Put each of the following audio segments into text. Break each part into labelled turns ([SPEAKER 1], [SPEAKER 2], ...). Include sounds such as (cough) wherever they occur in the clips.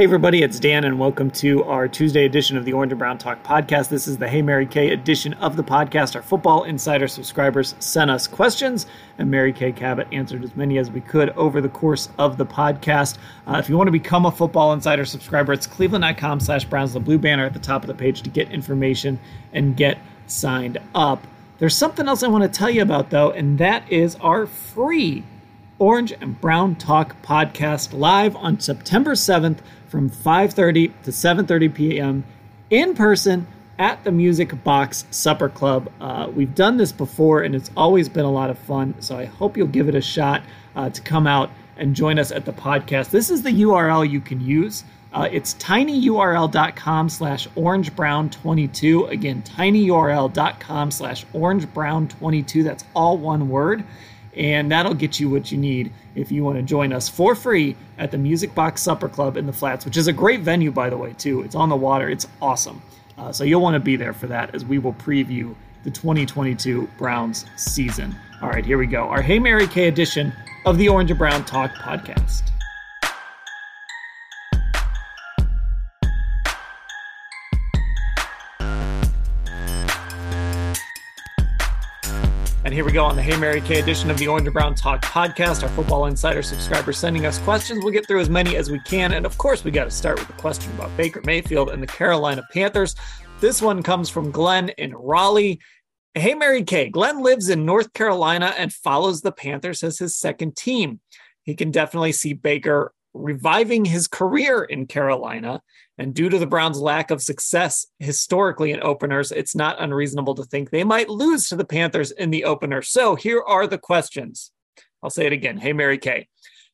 [SPEAKER 1] Hey, everybody, it's Dan, and welcome to our Tuesday edition of the Orange and Brown Talk podcast. This is the Hey Mary Kay edition of the podcast. Our Football Insider subscribers sent us questions, and Mary Kay Cabot answered as many as we could over the course of the podcast. Uh, if you want to become a Football Insider subscriber, it's cleveland.com slash Browns, the blue banner at the top of the page to get information and get signed up. There's something else I want to tell you about, though, and that is our free Orange and Brown Talk podcast live on September 7th from 5:30 to 7:30 p.m. in person at the Music Box Supper Club. Uh, we've done this before, and it's always been a lot of fun. So I hope you'll give it a shot uh, to come out and join us at the podcast. This is the URL you can use. Uh, it's tinyurl.com slash orangebrown22. Again, tinyurl.com slash orangebrown22. That's all one word and that'll get you what you need if you want to join us for free at the Music Box Supper Club in the Flats, which is a great venue, by the way, too. It's on the water, it's awesome. Uh, so you'll want to be there for that as we will preview the 2022 Browns season. All right, here we go. Our Hey Mary Kay edition of the Orange and Brown Talk podcast. And here we go on the Hey Mary Kay edition of the Orange and Brown Talk podcast. Our Football Insider subscribers sending us questions. We'll get through as many as we can. And of course, we got to start with a question about Baker Mayfield and the Carolina Panthers. This one comes from Glenn in Raleigh. Hey Mary Kay, Glenn lives in North Carolina and follows the Panthers as his second team. He can definitely see Baker reviving his career in Carolina. And due to the Browns' lack of success historically in openers, it's not unreasonable to think they might lose to the Panthers in the opener. So here are the questions. I'll say it again. Hey, Mary Kay.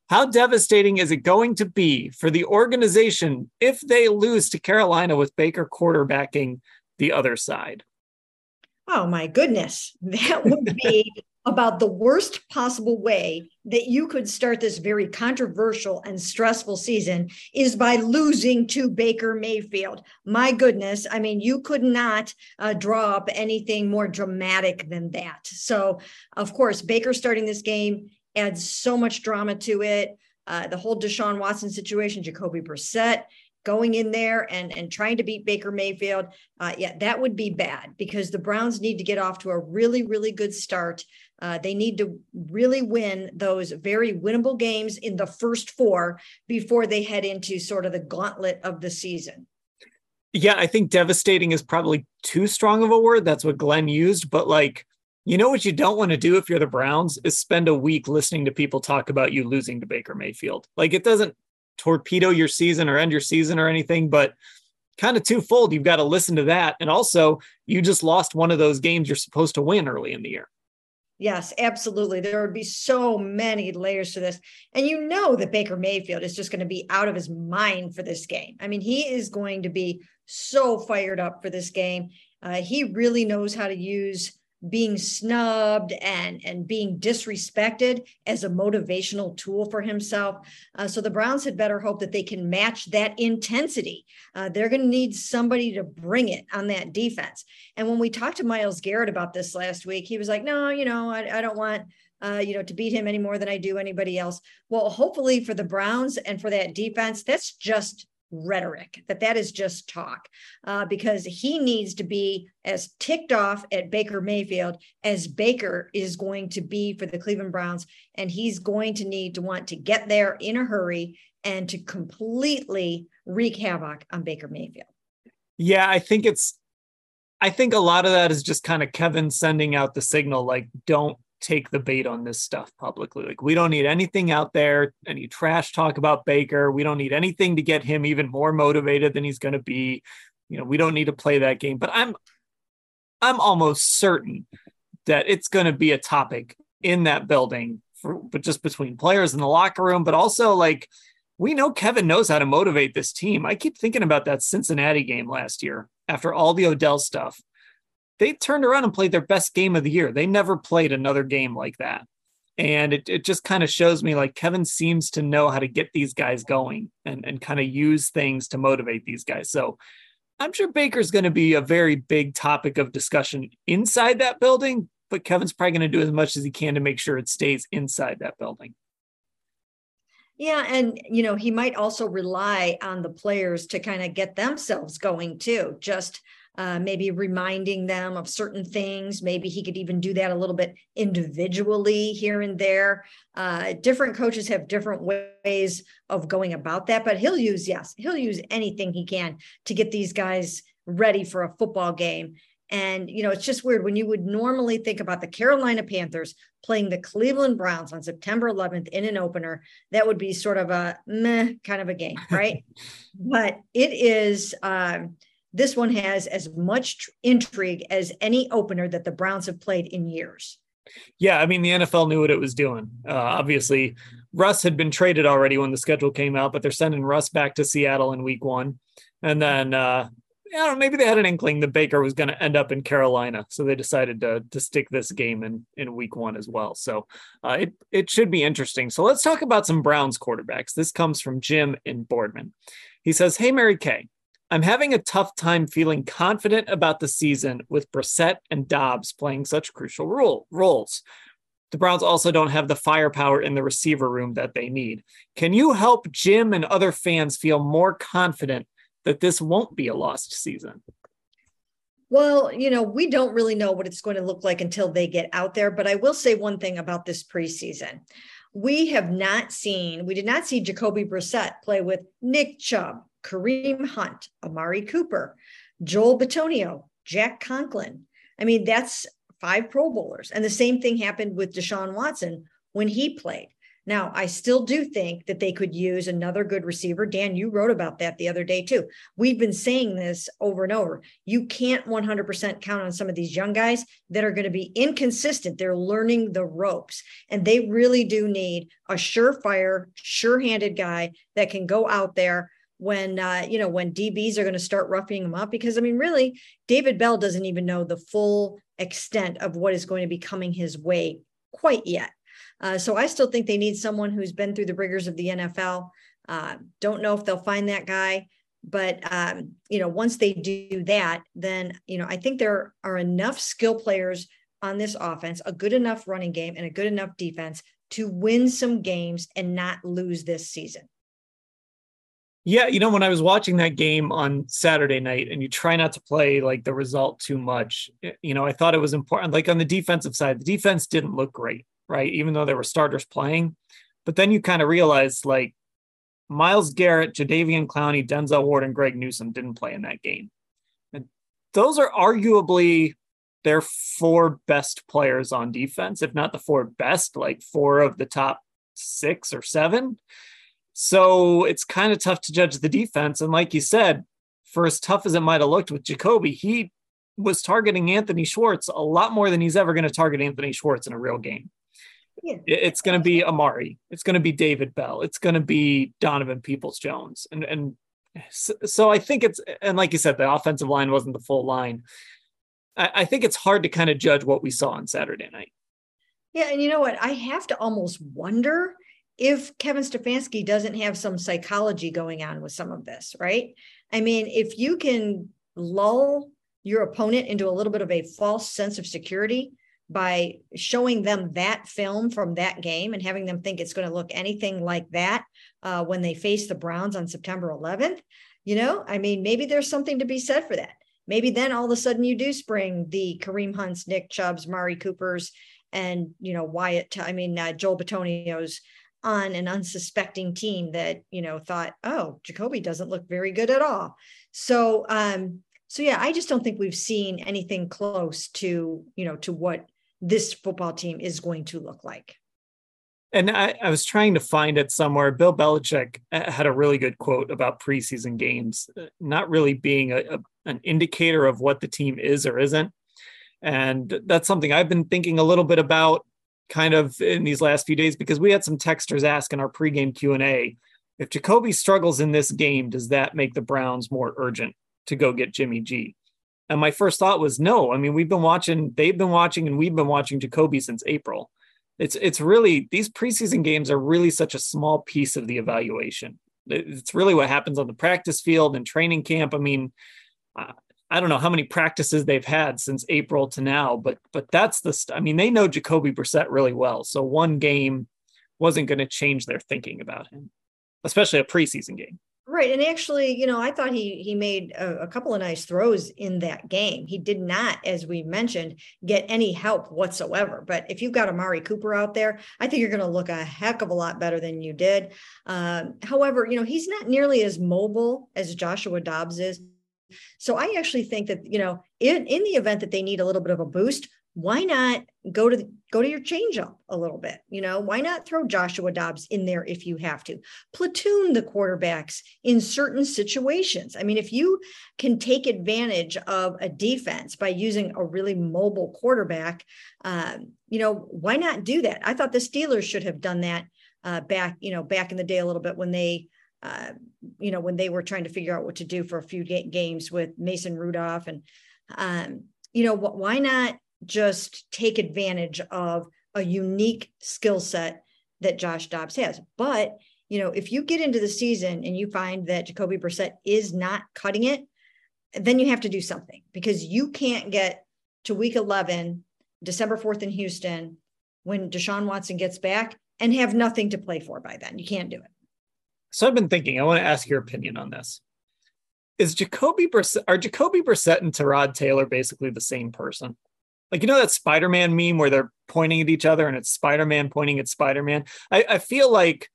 [SPEAKER 1] How devastating is it going to be for the organization if they lose to Carolina with Baker quarterbacking the other side?
[SPEAKER 2] Oh my goodness. (laughs) That would be about the worst possible way that you could start this very controversial and stressful season is by losing to Baker Mayfield. My goodness. I mean, you could not uh, draw up anything more dramatic than that. So, of course, Baker starting this game adds so much drama to it. Uh, the whole Deshaun Watson situation, Jacoby Brissett going in there and and trying to beat Baker Mayfield, uh, yeah, that would be bad because the Browns need to get off to a really really good start. Uh, they need to really win those very winnable games in the first four before they head into sort of the gauntlet of the season.
[SPEAKER 1] Yeah, I think devastating is probably too strong of a word. That's what Glenn used, but like. You know what you don't want to do if you're the Browns is spend a week listening to people talk about you losing to Baker Mayfield. Like it doesn't torpedo your season or end your season or anything, but kind of twofold. You've got to listen to that. And also, you just lost one of those games you're supposed to win early in the year.
[SPEAKER 2] Yes, absolutely. There would be so many layers to this. And you know that Baker Mayfield is just going to be out of his mind for this game. I mean, he is going to be so fired up for this game. Uh, he really knows how to use being snubbed and and being disrespected as a motivational tool for himself. Uh, so the Browns had better hope that they can match that intensity. Uh, they're going to need somebody to bring it on that defense. And when we talked to Myles Garrett about this last week, he was like, "No, you know, I, I don't want." Uh, you know, to beat him any more than I do anybody else. Well, hopefully for the Browns and for that defense, that's just rhetoric that that is just talk uh, because he needs to be as ticked off at baker mayfield as baker is going to be for the cleveland browns and he's going to need to want to get there in a hurry and to completely wreak havoc on Baker Mayfield.
[SPEAKER 1] Yeah, I think it's I think a lot of that is just kind of Kevin sending out the signal like don't take the bait on this stuff publicly. Like we don't need anything out there, any trash talk about Baker. We don't need anything to get him even more motivated than he's going to be. You know, we don't need to play that game. But I'm I'm almost certain that it's going to be a topic in that building for but just between players in the locker room, but also like we know Kevin knows how to motivate this team. I keep thinking about that Cincinnati game last year after all the Odell stuff they turned around and played their best game of the year. They never played another game like that. And it, it just kind of shows me like Kevin seems to know how to get these guys going and, and kind of use things to motivate these guys. So I'm sure Baker's going to be a very big topic of discussion inside that building, but Kevin's probably going to do as much as he can to make sure it stays inside that building.
[SPEAKER 2] Yeah, and you know, he might also rely on the players to kind of get themselves going too. Just uh, maybe reminding them of certain things. Maybe he could even do that a little bit individually here and there. Uh, different coaches have different ways of going about that, but he'll use, yes, he'll use anything he can to get these guys ready for a football game. And, you know, it's just weird when you would normally think about the Carolina Panthers playing the Cleveland Browns on September 11th in an opener, that would be sort of a meh kind of a game, right? (laughs) but it is, um, this one has as much intrigue as any opener that the Browns have played in years.
[SPEAKER 1] Yeah, I mean the NFL knew what it was doing. Uh, obviously, Russ had been traded already when the schedule came out, but they're sending Russ back to Seattle in Week One, and then uh, I don't know, maybe they had an inkling that Baker was going to end up in Carolina, so they decided to to stick this game in in Week One as well. So uh, it it should be interesting. So let's talk about some Browns quarterbacks. This comes from Jim in Boardman. He says, "Hey Mary Kay, I'm having a tough time feeling confident about the season with Brissett and Dobbs playing such crucial role, roles. The Browns also don't have the firepower in the receiver room that they need. Can you help Jim and other fans feel more confident that this won't be a lost season?
[SPEAKER 2] Well, you know, we don't really know what it's going to look like until they get out there. But I will say one thing about this preseason. We have not seen, we did not see Jacoby Brissett play with Nick Chubb, Kareem Hunt, Amari Cooper, Joel Bitonio, Jack Conklin. I mean, that's five Pro Bowlers. And the same thing happened with Deshaun Watson when he played. Now, I still do think that they could use another good receiver. Dan, you wrote about that the other day too. We've been saying this over and over. You can't 100% count on some of these young guys that are going to be inconsistent. They're learning the ropes, and they really do need a surefire, sure handed guy that can go out there when uh, you know when DBs are going to start roughing him up because I mean really David Bell doesn't even know the full extent of what is going to be coming his way quite yet. Uh, so I still think they need someone who's been through the rigors of the NFL. Uh, don't know if they'll find that guy, but um, you know once they do that, then you know I think there are enough skill players on this offense, a good enough running game, and a good enough defense to win some games and not lose this season.
[SPEAKER 1] Yeah, you know, when I was watching that game on Saturday night, and you try not to play like the result too much, you know, I thought it was important. Like on the defensive side, the defense didn't look great, right? Even though there were starters playing. But then you kind of realize like Myles Garrett, Jadeveon Clowney, Denzel Ward, and Greg Newsome didn't play in that game. And those are arguably their four best players on defense, if not the four best, like four of the top six or seven. So it's kind of tough to judge the defense. And like you said, for as tough as it might have looked with Jacoby, he was targeting Anthony Schwartz a lot more than he's ever going to target Anthony Schwartz in a real game. Yeah. It's going to be Amari. It's going to be David Bell. It's going to be Donovan Peoples Jones. And, and so, so, I think it's, and like you said, the offensive line wasn't the full line. I, I think it's hard to kind of judge what we saw on Saturday night.
[SPEAKER 2] Yeah. And you know what? I have to almost wonder if Kevin Stefanski doesn't have some psychology going on with some of this, right? I mean, if you can lull your opponent into a little bit of a false sense of security by showing them that film from that game and having them think it's going to look anything like that uh, when they face the Browns on September 11th, you know, I mean, maybe there's something to be said for that. Maybe then all of a sudden you do spring the Kareem Hunts, Nick Chubbs, Mari Coopers, and you know Wyatt. I mean uh, Joel Bitonio's on an unsuspecting team that you know thought, oh, Jacoby doesn't look very good at all. So um, so yeah, I just don't think we've seen anything close to you know to what this football team is going to look like.
[SPEAKER 1] And I, I, was trying to find it somewhere. Bill Belichick uh, had a really good quote about preseason games, uh, not really being a, a, an indicator of what the team is or isn't. And that's something I've been thinking a little bit about kind of in these last few days because we had some texters ask in our pregame Q&A, if Jacoby struggles in this game, does that make the Browns more urgent to go get Jimmy G? And my first thought was no. I mean, we've been watching, they've been watching, and we've been watching Jacoby since April it's it's really these preseason games are really such a small piece of the evaluation. It's really what happens on the practice field and training camp. I mean, uh, I don't know how many practices they've had since April to now, but but that's the st- I mean, they know Jacoby Brissett really well. So one game wasn't going to change their thinking about him, especially a preseason game.
[SPEAKER 2] Right. And actually, you know, I thought he he made a, a, couple of nice throws in that game. He did not, as we mentioned, get any help whatsoever. But if you've got Amari Cooper out there, I think you're going to look a heck of a lot better than you did. Um, however, you know, he's not nearly as mobile as Joshua Dobbs is. So I actually think that, you know, in, in the event that they need a little bit of a boost, why not go to the, go to your changeup a little bit? You know, why not throw Joshua Dobbs in there if you have to? Platoon the quarterbacks in certain situations. I mean, if you can take advantage of a defense by using a really mobile quarterback, um, you know, why not do that? I thought the Steelers should have done that uh, back, you know, back in the day a little bit when they uh, you know, when they were trying to figure out what to do for a few games with Mason Rudolph and, um, you know, why not just take advantage of a unique skill set that Josh Dobbs has. But, you know, if you get into the season and you find that Jacoby Brissett is not cutting it, then you have to do something because you can't get to week 11, December 4th in Houston, when Deshaun Watson gets back and have nothing to play for by then. You can't do it.
[SPEAKER 1] So I've been thinking, I want to ask your opinion on this. Is Jacoby Brissett, are Jacoby Brissett and Tyrod Taylor basically the same person? like you know that spider-man meme where they're pointing at each other and it's spider-man pointing at spider-man? I, I feel like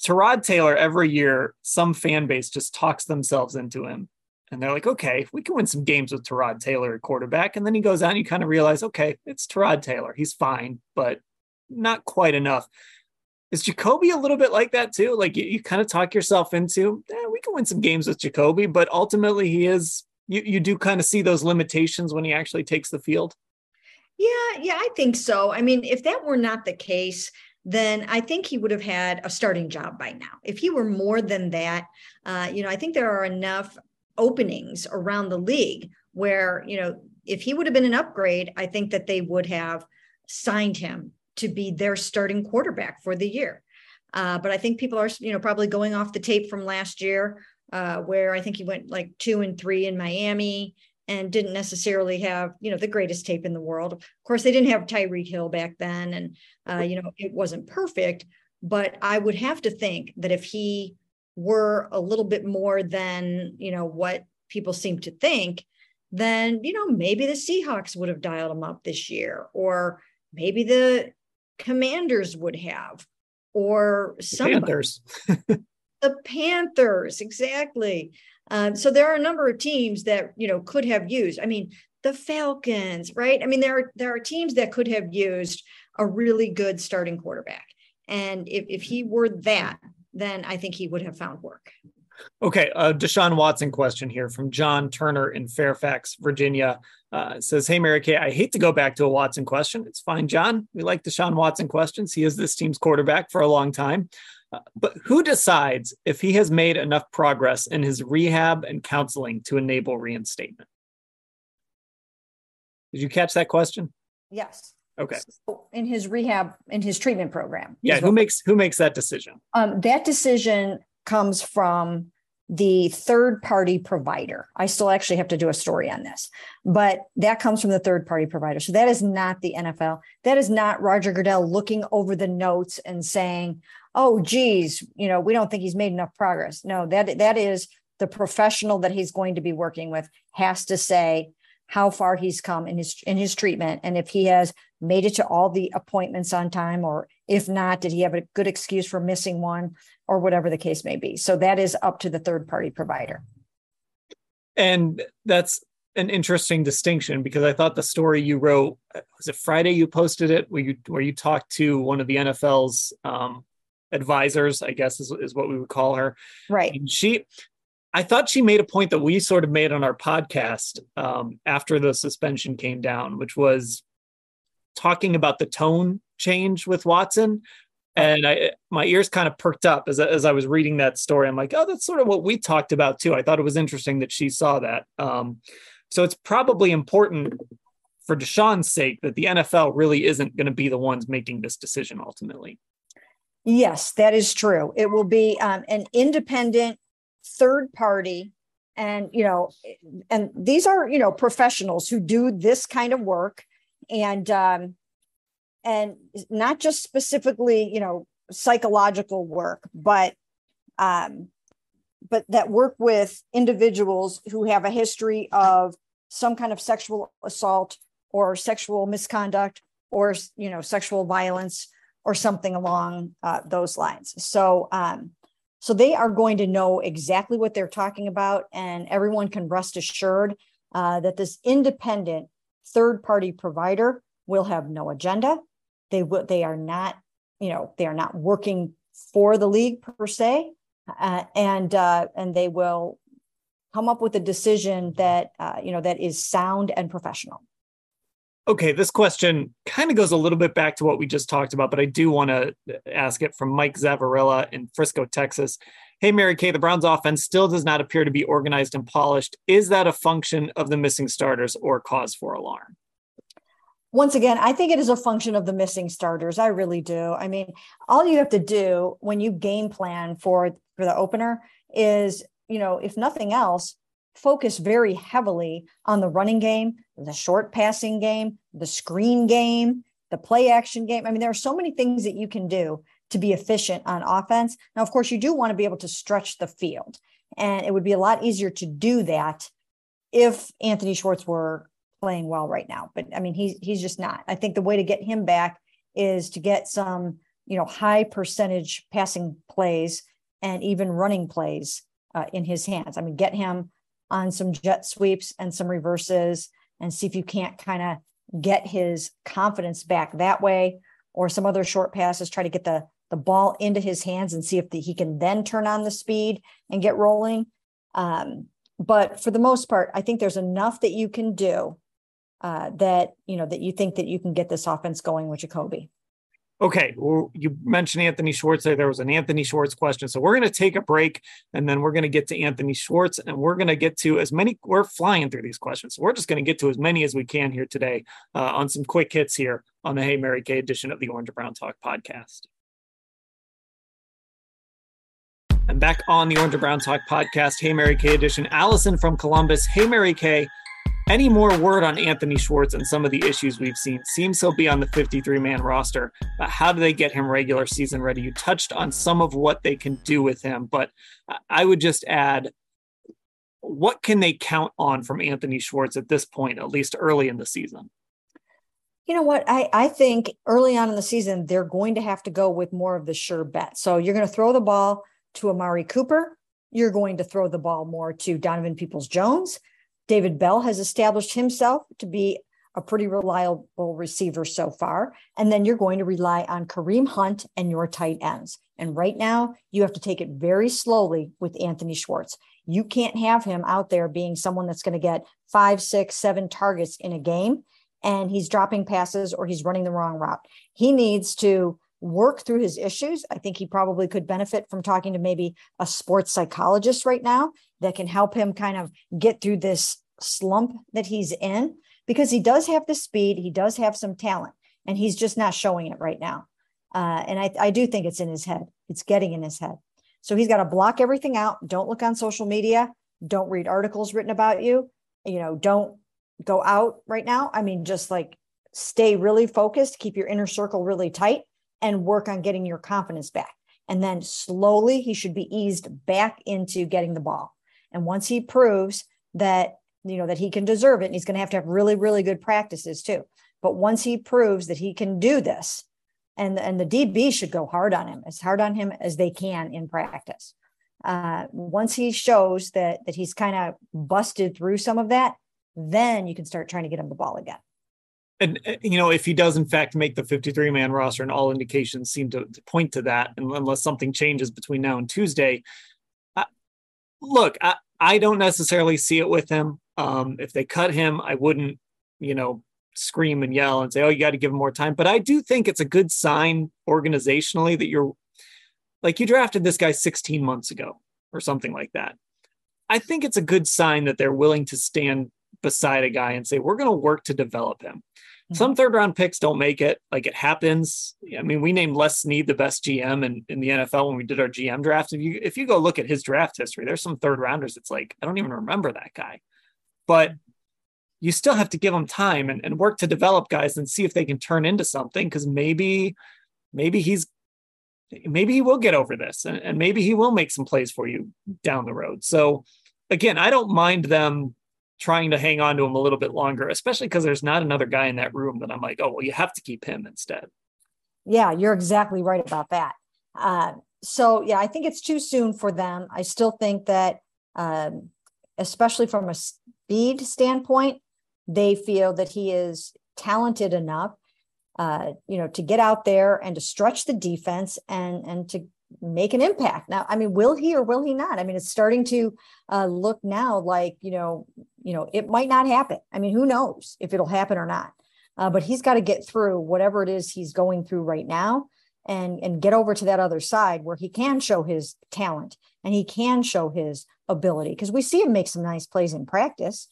[SPEAKER 1] Tyrod Taylor every year some fan base just talks themselves into him. And they're like okay we can win some games with Tyrod Taylor at quarterback. And then he goes out and you kind of realize okay it's Tyrod Taylor. He's fine but not quite enough is Jacoby a little bit like that too? Like you, you kind of talk yourself into, eh, we can win some games with Jacoby, but ultimately he is you you do kind of see those limitations when he actually takes the field.
[SPEAKER 2] Yeah, yeah, I think so. I mean, if that were not the case, then I think he would have had a starting job by now. If he were more than that, uh, you know, I think there are enough openings around the league where, you know, if he would have been an upgrade, I think that they would have signed him to be their starting quarterback for the year. Uh, but I think people are, you know, probably going off the tape from last year uh, where I think he went like two and three in Miami and didn't necessarily have, you know, the greatest tape in the world. Of course, they didn't have Tyreek Hill back then, and uh, you know, it wasn't perfect. But I would have to think that if he were a little bit more than you know what people seem to think, then you know maybe the Seahawks would have dialed him up this year, or maybe the Commanders would have, or some
[SPEAKER 1] Panthers. (laughs)
[SPEAKER 2] The Panthers, exactly. Um, so there are a number of teams that you know could have used. I mean, the Falcons, right? I mean, there are there are teams that could have used a really good starting quarterback, and if if he were that, then I think he would have found work.
[SPEAKER 1] Okay, uh, Deshaun Watson question here from John Turner in Fairfax, Virginia. Uh, says, "Hey Mary Kay, I hate to go back to a Watson question. It's fine, John. We like Deshaun Watson questions. He is this team's quarterback for a long time. But who decides if he has made enough progress in his rehab and counseling to enable reinstatement? Did you catch that question?
[SPEAKER 2] Yes.
[SPEAKER 1] Okay.
[SPEAKER 2] So in his rehab, in his treatment program.
[SPEAKER 1] Yeah. Who makes who makes that decision?
[SPEAKER 2] Um, that decision comes from the third party provider. I still actually have to do a story on this, but that comes from the third party provider. So that is not the NFL. That is not Roger Goodell looking over the notes and saying, oh geez you know we don't think he's made enough progress no that that is the professional that he's going to be working with has to say how far he's come in his in his treatment and if he has made it to all the appointments on time or if not did he have a good excuse for missing one or whatever the case may be. So that is up to the third party provider.
[SPEAKER 1] And that's an interesting distinction because i thought the story you wrote was it friday you posted it where you where you talked to one of the nfl's um, advisors i guess is, is what we would call her.
[SPEAKER 2] Right.
[SPEAKER 1] And she I thought she made a point that we sort of made on our podcast um, after the suspension came down, which was talking about the tone change with Watson. And I, my ears kind of perked up as, as I was reading that story. I'm like, oh, that's sort of what we talked about too. I thought it was interesting that she saw that. Um, so it's probably important for Deshaun's sake that the NFL really isn't going to be the ones making this decision ultimately.
[SPEAKER 2] Yes, that is true. It will be um, an independent third party and you know and these are you know professionals who do this kind of work. And um and not just specifically you know psychological work but um but that work with individuals who have a history of some kind of sexual assault or sexual misconduct or you know sexual violence or something along uh, those lines. So um so they are going to know exactly what they're talking about, and everyone can rest assured uh, that this independent third party provider will have no agenda. They will. They are not. You know, they are not working for the league per se, uh, and uh, and they will come up with a decision that uh, you know that is sound and professional.
[SPEAKER 1] Okay, this question kind of goes a little bit back to what we just talked about, but I do want to ask it from Mike Zavarilla in Frisco, Texas. Hey, Mary Kay, the Browns offense still does not appear to be organized and polished. Is that a function of the missing starters or cause for alarm?
[SPEAKER 2] Once again, I think it is a function of the missing starters. I really do. I mean, all you have to do when you game plan for for the opener is, you know, if nothing else, focus very heavily on the running game, the short passing game, the screen game, the play action game. I mean, there are so many things that you can do to be efficient on offense. Now, of course, you do want to be able to stretch the field, and it would be a lot easier to do that if Anthony Schwartz were playing well right now. But I mean, he's he's just not. I think the way to get him back is to get some, you know, high percentage passing plays and even running plays uh, in his hands. I mean, get him on some jet sweeps and some reverses and see if you can't kind of get his confidence back that way or some other short passes try to get the the ball into his hands and see if the, he can then turn on the speed and get rolling. Um, but for the most part i think there's enough that you can do uh, that you know that you think that you can get this offense going with jacoby
[SPEAKER 1] Okay, well, you mentioned Anthony Schwartz there. There was an Anthony Schwartz question. So we're going to take a break and then we're going to get to Anthony Schwartz and we're going to get to as many. We're flying through these questions. So we're just going to get to as many as we can here today uh, on some quick hits here on the Hey Mary Kay edition of the Orange and Brown Talk podcast. And back on the Orange and Brown Talk podcast, Hey Mary Kay edition. Allison from Columbus. Hey Mary Kay. Any more word on Anthony Schwartz and some of the issues we've seen? Seems he'll be on the 53 man roster. But how do they get him regular season ready? You touched on some of what they can do with him, but I would just add what can they count on from Anthony Schwartz at this point, at least early in the season?
[SPEAKER 2] You know what? I, I think early on in the season, they're going to have to go with more of the sure bet. So you're going to throw the ball to Amari Cooper. You're going to throw the ball more to Donovan Peoples Jones. David Bell has established himself to be a pretty reliable receiver so far. And then you're going to rely on Kareem Hunt and your tight ends. And right now, you have to take it very slowly with Anthony Schwartz. You can't have him out there being someone that's going to get five, six, seven targets in a game and he's dropping passes or he's running the wrong route. He needs to work through his issues. I think he probably could benefit from talking to maybe a sports psychologist right now that can help him kind of get through this slump that he's in because he does have the speed, he does have some talent, and he's just not showing it right now. Uh, and I, I do think it's in his head, it's getting in his head. So he's got to block everything out. Don't look on social media. Don't read articles written about you. You know, don't go out right now. I mean, just like stay really focused, keep your inner circle really tight, and work on getting your confidence back. And then slowly he should be eased back into getting the ball. And once he proves that you know, that he can deserve it. And he's going to have to have really, really good practices too. But once he proves that he can do this, and, and the DB should go hard on him, as hard on him as they can in practice. Uh, once he shows that that he's kind of busted through some of that, then you can start trying to get him the ball again.
[SPEAKER 1] And uh, you know, if he does in fact make the 53 man roster, and all indications seem to, to, point to that, unless something changes between now and Tuesday, look, I, I don't necessarily see it with him. Um, if they cut him, I wouldn't, you know, scream and yell and say, "Oh, you got to give him more time." But I do think it's a good sign organizationally that you're like you drafted this guy 16 months ago or something like that. I think it's a good sign that they're willing to stand beside a guy and say, "We're going to work to develop him." Mm-hmm. Some third round picks don't make it. Like it happens. I mean, we named Les Snead the best GM in, in the NFL when we did our GM draft. If you if you go look at his draft history, there's some third rounders. It's like I don't even remember that guy. But you still have to give them time and, and work to develop guys and see if they can turn into something because maybe maybe he's maybe he will get over this and, and maybe he will make some plays for you down the road so again i don't mind them trying to hang on to him a little bit longer especially because there's not another guy in that room that i'm like oh well you have to keep him instead.
[SPEAKER 2] Yeah you're exactly right about that. Uh, so yeah i think it's too soon for them. I still think that um, especially from a speed standpoint they feel that he is talented enough, uh, you know, to get out there and to stretch the defense and and to make an impact. Now, I mean, will he or will he not? I mean, it's starting to uh, look now like you know, you know, it might not happen. I mean, who knows if it'll happen or not? Uh, but he's got to get through whatever it is he's going through right now and and get over to that other side where he can show his talent and he can show his ability because we see him make some nice plays in practice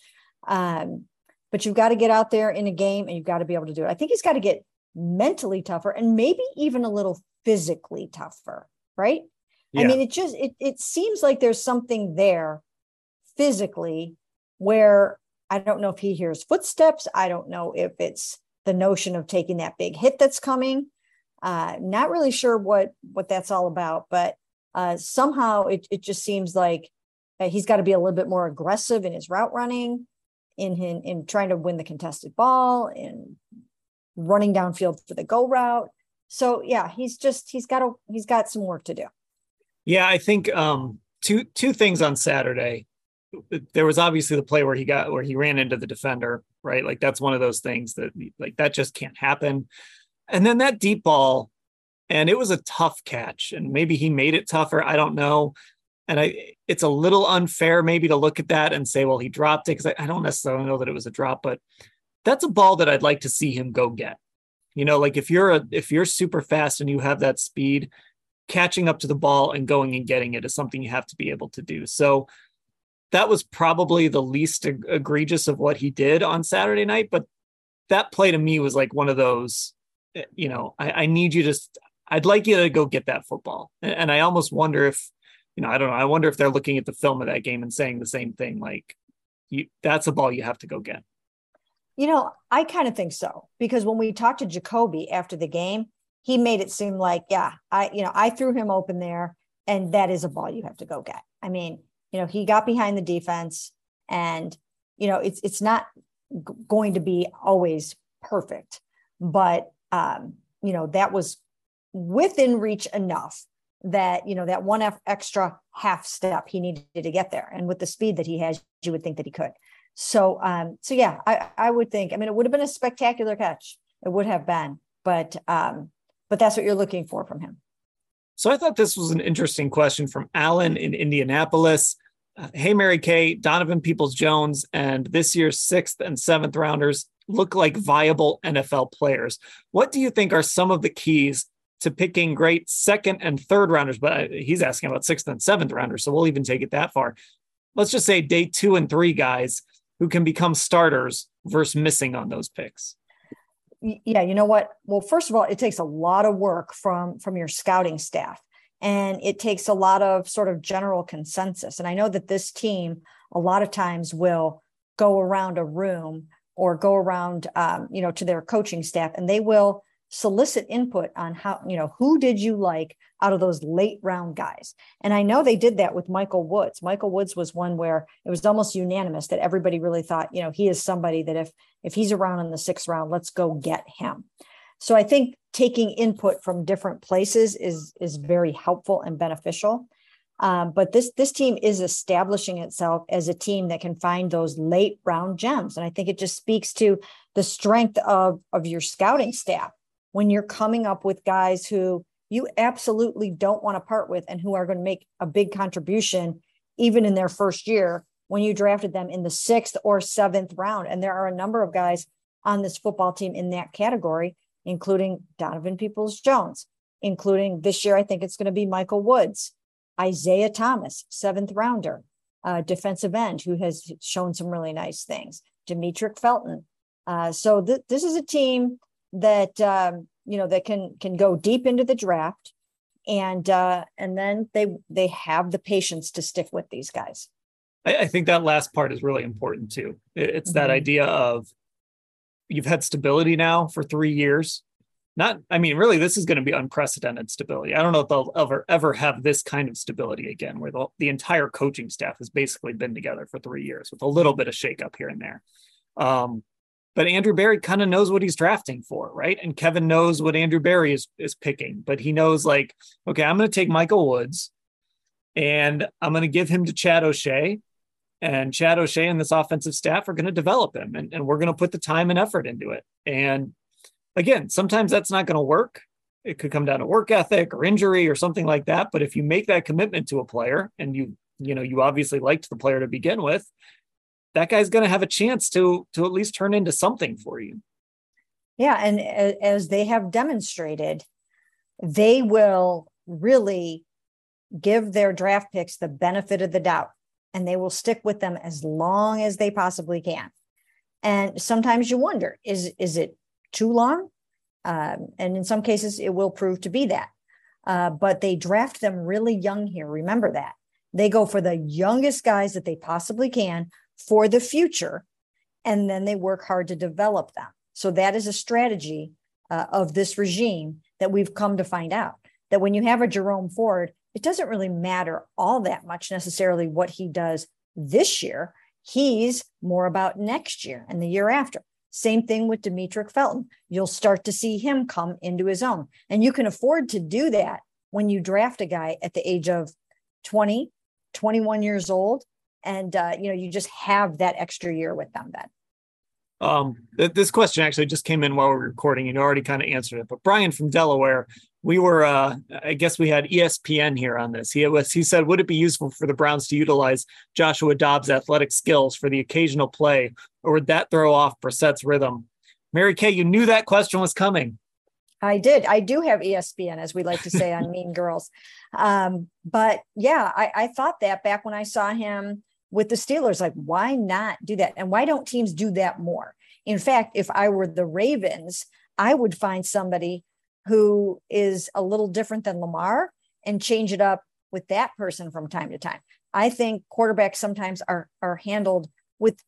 [SPEAKER 2] um, but you've got to get out there in a game and you've got to be able to do it. I think he's got to get mentally tougher and maybe even a little physically tougher, right? Yeah. I mean, it just it it seems like there's something there physically where I don't know if he hears footsteps. I don't know if it's the notion of taking that big hit that's coming. Uh, not really sure what what that's all about, but uh, somehow it it just seems like uh, he's got to be a little bit more aggressive in his route running in in, in trying to win the contested ball and running downfield for the go route. So yeah, he's just he's got a he's got some work to do.
[SPEAKER 1] Yeah, I think um two two things on Saturday. There was obviously the play where he got where he ran into the defender, right? Like that's one of those things that like that just can't happen. And then that deep ball, and it was a tough catch, and maybe he made it tougher. I don't know. And I, it's a little unfair maybe to look at that and say, well, he dropped it because I, I don't necessarily know that it was a drop, but that's a ball that I'd like to see him go get. You know, like if you're a if you're super fast and you have that speed, catching up to the ball and going and getting it is something you have to be able to do. So that was probably the least egregious of what he did on Saturday night, but that play to me was like one of those, eh, you know, I, I need you to, I'd like you to go get that football. And I almost wonder if you know, I don't know. I wonder if they're looking at the film of that game and saying the same thing. Like, you, that's a ball you have to go get.
[SPEAKER 2] You know, I kind of think so because when we talked to Jacoby after the game, he made it seem like, yeah, I, you know, I threw him open there, and that is a ball you have to go get. I mean, you know, he got behind the defense, and you know, it's it's not g- going to be always perfect, but um, you know, that was within reach enough that you know that one extra half step he needed to get there and with the speed that he has you would think that he could so um so yeah i i would think i mean it would have been a spectacular catch it would have been but um but that's what you're looking for from him
[SPEAKER 1] so i thought this was an interesting question from alan in indianapolis uh, hey mary kay donovan peoples jones and this year's sixth and seventh rounders look like viable nfl players what do you think are some of the keys to picking great second and third rounders, but he's asking about sixth and seventh rounders. So we'll even take it that far. Let's just say day two and three guys who can become starters versus missing on those picks.
[SPEAKER 2] Yeah, you know what? Well, first of all, it takes a lot of work from from your scouting staff, and it takes a lot of sort of general consensus. And I know that this team a lot of times will go around a room or go around, um, you know, to their coaching staff, and they will solicit input on how, you know, who did you like out of those late round guys? And I know they did that with Michael Woods. Michael Woods was one where it was almost unanimous that everybody really thought, you know, he is somebody that if if he's around in the sixth round, let's go get him. So I think taking input from different places is is very helpful and beneficial. Um, but this this team is establishing itself as a team that can find those late round gems, and I think it just speaks to the strength of of your scouting staff when you're coming up with guys who you absolutely don't want to part with and who are going to make a big contribution even in their first year when you drafted them in the sixth or seventh round. And there are a number of guys on this football team in that category, including Donovan Peoples Jones, including this year, I think it's going to be Michael Woods. Isaiah Thomas, seventh rounder, uh, defensive end, who has shown some really nice things. Demetric Felton. Uh, so th- this is a team that um, you know that can can go deep into the draft, and uh, and then they they have the patience to stick with these guys.
[SPEAKER 1] I, I think that last part is really important too. It's mm-hmm. that idea of you've had stability now for three years not i mean really this is going to be unprecedented stability i don't know if they'll ever ever have this kind of stability again where the, the entire coaching staff has basically been together for three years with a little bit of shakeup here and there um, but andrew Berry kind of knows what he's drafting for right and kevin knows what andrew Berry is is picking but he knows like okay i'm going to take michael woods and i'm going to give him to chad o'shea and chad o'shea and this offensive staff are going to develop him and, and we're going to put the time and effort into it and again, sometimes that's not going to work. It could come down to work ethic or injury or something like that. But if you make that commitment to a player and you, you know, you obviously liked the player to begin with, that guy's going to have a chance to to at least turn into something for you.
[SPEAKER 2] Yeah, and as they have demonstrated, they will really give their draft picks the benefit of the doubt and they will stick with them as long as they possibly can. And sometimes you wonder, is is it too long. Um, and in some cases, it will prove to be that. Uh, but they draft them really young here. Remember that. They go for the youngest guys that they possibly can for the future, and then they work hard to develop them. So that is a strategy uh, of this regime that we've come to find out that when you have a Jerome Ford, it doesn't really matter all that much necessarily what he does this year. He's more about next year and the year after. Same thing with Demetric Felton. You'll start to see him come into his own. And you can afford to do that when you draft a guy at the age of 20, 21 years old. And, uh, you know, you just have that extra year with them then.
[SPEAKER 1] Um, th- this question actually just came in while we were recording and you already kind of answered it. But Brian from Delaware, we were, uh, I guess we had ESPN here on this. He was, he said, would it be useful for the Browns to utilize Joshua Dobbs' athletic skills for the occasional play, or would that throw off Brissett's rhythm? Mary Kay, you knew that question was coming.
[SPEAKER 2] I did. I do have ESPN, as we like to say on (laughs) Mean Girls. Um, but yeah, I, I thought that back when I saw him with the Steelers. Like, why not do that? And why don't teams do that more? In fact, if I were the Ravens, I would find somebody who is a little different than Lamar and change it up with that person from time to time. I think quarterbacks sometimes are are handled with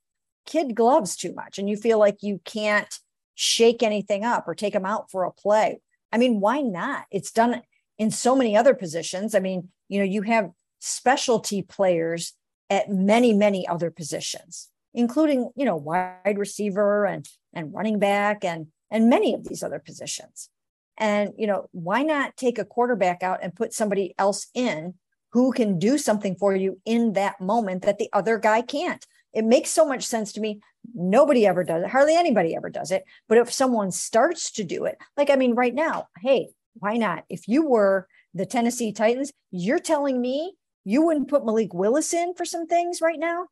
[SPEAKER 2] kid gloves too much and you feel like you can't shake anything up or take them out for a play. I mean, why not? It's done in so many other positions. I mean, you know, you have specialty players at many, many other positions, including, you know, wide receiver and and running back and and many of these other positions. And, you know, why not take a quarterback out and put somebody else in who can do something for you in that moment that the other guy can't? It makes so much sense to me. Nobody ever does it. Hardly anybody ever does it. But if someone starts to do it, like, I mean, right now, hey, why not? If you were the Tennessee Titans, you're telling me you wouldn't put Malik Willis in for some things right now?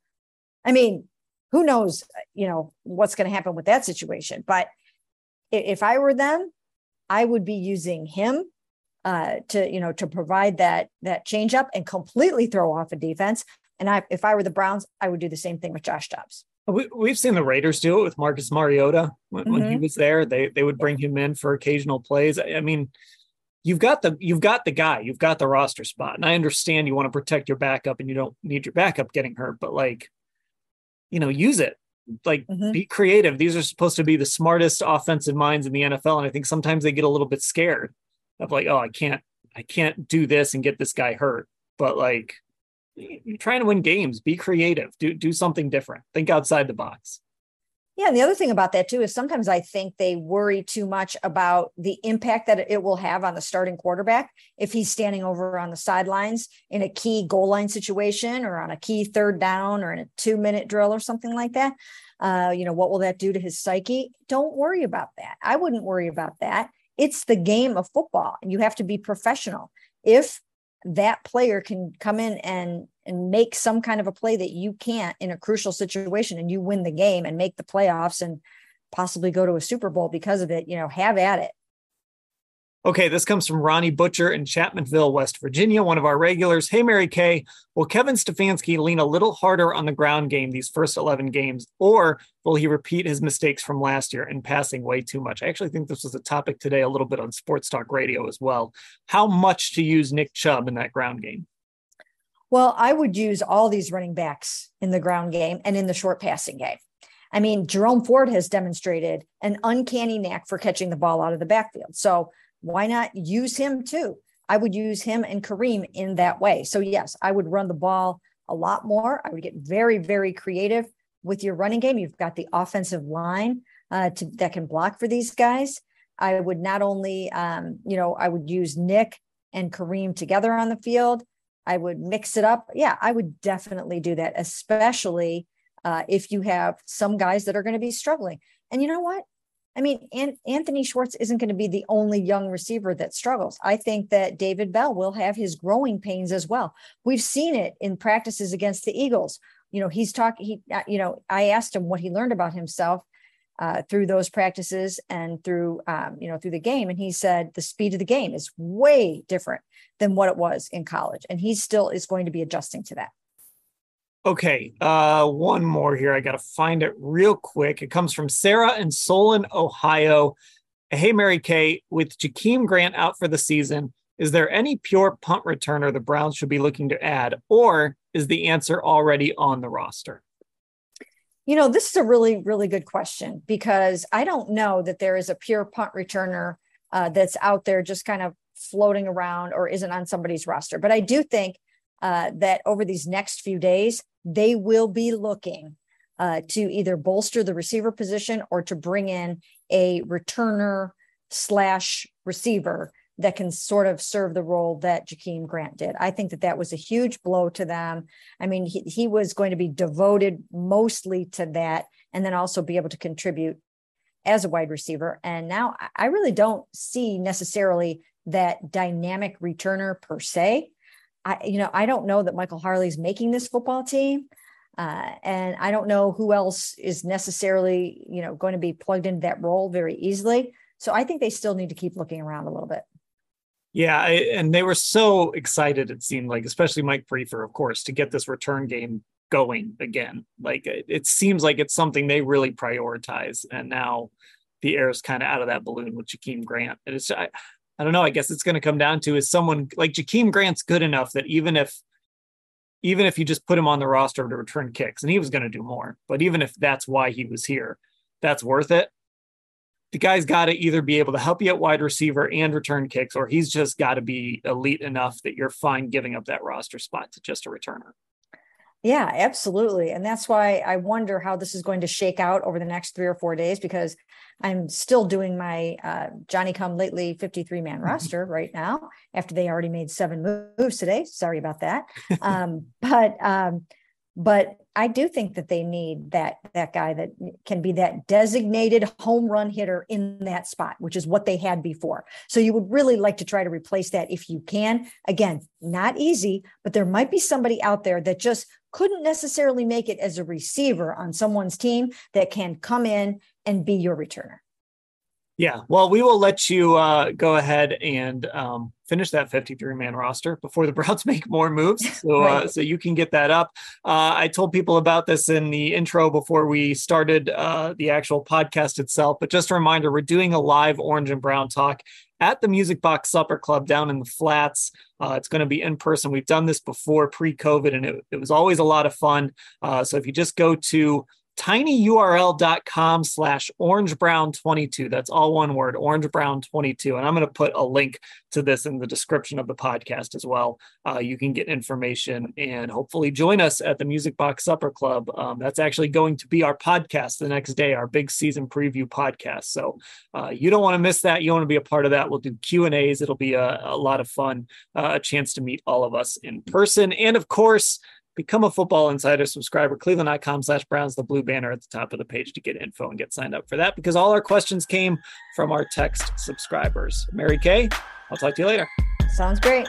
[SPEAKER 2] I mean, who knows, you know, what's going to happen with that situation. But if I were them, I would be using him uh, to, you know, to provide that that change up and completely throw off a defense. And I, if I were the Browns, I would do the same thing with Josh Dobbs.
[SPEAKER 1] We, have seen the Raiders do it with Marcus Mariota when, mm-hmm. when, he mm-hmm. was there. They they would bring him in for occasional plays. I mean, you've got the you've got the guy, you've got the roster spot, and I understand you want to protect your backup and you don't need your backup getting hurt, but like, you know, use it Like mm-hmm. be creative. These are supposed to be the smartest offensive minds in the NFL. And I think sometimes they get a little bit scared of like, oh, I can't, I can't do this and get this guy hurt. But like you're trying to win games, be creative, do do something different, think outside the box.
[SPEAKER 2] Yeah, and the other thing about that too is sometimes I think they worry too much about the impact that it will have on the starting quarterback if he's standing over on the sidelines in a key goal line situation or on a key third down or in a two minute drill or something like that. Uh, you know, what will that do to his psyche? Don't worry about that. I wouldn't worry about that. It's the game of football, and you have to be professional. If that player can come in and and make some kind of a play that you can't in a crucial situation and you win the game and make the playoffs and possibly go to a Super Bowl because of it, you know, have at it.
[SPEAKER 1] Okay, this comes from Ronnie Butcher in Chapmanville, West Virginia, one of our regulars. Hey, Mary Kay, will Kevin Stefanski lean a little harder on the ground game these first 11 games, or will he repeat his mistakes from last year in passing way too much? I actually think this was a topic today a little bit on Sports Talk Radio as well. How much to use Nick Chubb in that ground game?
[SPEAKER 2] Well, I would use all these running backs in the ground game and in the short passing game. I mean, Jerome Ford has demonstrated an uncanny knack for catching the ball out of the backfield. So why not use him too? I would use him and Kareem in that way. So, yes, I would run the ball a lot more. I would get very, very creative with your running game. You've got the offensive line uh, to, that can block for these guys. I would not only, um, you know, I would use Nick and Kareem together on the field. I would mix it up. Yeah, I would definitely do that, especially uh, if you have some guys that are going to be struggling. And you know what? I mean, Anthony Schwartz isn't going to be the only young receiver that struggles. I think that David Bell will have his growing pains as well. We've seen it in practices against the Eagles. You know, he's talking, he, uh, you know, I asked him what he learned about himself uh, through those practices and through, um, you know, through the game. And he said the speed of the game is way different than what it was in college. And he still is going to be adjusting to that.
[SPEAKER 1] Okay, uh, one more here. I got to find it real quick. It comes from Sarah in Solon, Ohio. Hey, Mary Kay, with Jakeem Grant out for the season, is there any pure punt returner the Browns should be looking to add, or is the answer already on the roster?
[SPEAKER 2] You know, this is a really, really good question because I don't know that there is a pure punt returner uh, that's out there just kind of floating around or isn't on somebody's roster. But I do think uh, that over these next few days, they will be looking uh, to either bolster the receiver position or to bring in a returner slash receiver that can sort of serve the role that Jakeem Grant did. I think that that was a huge blow to them. I mean, he, he was going to be devoted mostly to that and then also be able to contribute as a wide receiver. And now I really don't see necessarily that dynamic returner per se. I, you know, I don't know that Michael Harley's making this football team. Uh, and I don't know who else is necessarily, you know, going to be plugged into that role very easily. So I think they still need to keep looking around a little bit.
[SPEAKER 1] Yeah, I, and they were so excited. It seemed like, especially Mike Priefer, of course, to get this return game going again. Like it, it seems like it's something they really prioritize, and now the air is kind of out of that balloon with Jakeem Grant. And it's I, I don't know. I guess it's going to come down to is someone like Jakeem Grant's good enough that even if even if you just put him on the roster to return kicks, and he was going to do more, but even if that's why he was here, that's worth it. The guy's got to either be able to help you at wide receiver and return kicks, or he's just got to be elite enough that you're fine giving up that roster spot to just a returner.
[SPEAKER 2] Yeah, absolutely. And that's why I wonder how this is going to shake out over the next three or four days because I'm still doing my uh, Johnny come lately 53 man (laughs) roster right now after they already made seven moves today. Sorry about that. Um, but um, but I do think that they need that that guy that can be that designated home run hitter in that spot, which is what they had before. So you would really like to try to replace that if you can. Again, not easy, but there might be somebody out there that just couldn't necessarily make it as a receiver on someone's team that can come in and be your returner.
[SPEAKER 1] Yeah, well, we will let you uh, go ahead and um, finish that 53 man roster before the (laughs) Browns make more moves. (laughs) So, uh, right. uh, so you can get that up. Uh, I told people about this in the intro before we started uh, the actual podcast itself. But just a reminder, we're doing a live Orange and Brown talk at the Music Box Supper Club down in the flats. Uh, it's going to be in person. We've done this before pre COVID, and it, it, was always a lot of fun. Uh, so if you just go to tinyurl.com slash orangebrown22. That's all one word, orangebrown22. And I'm going to put a link to this in the description of the podcast as well. Uh, you can get information and hopefully join us at the Music Box Supper Club. Um, that's actually going to be our podcast the next day, our big season preview podcast. So uh, you don't want to miss that. You want to be a part of that. We'll do Q and A's. It'll be a, a lot of fun, uh, a chance to meet all of us in person. And of course, become a football insider subscriber cleveland.com slash browns the blue banner at the top of the page to get info and get signed up for that because all our questions came from our text subscribers. Mary kay i'll talk to you later.
[SPEAKER 3] Sounds great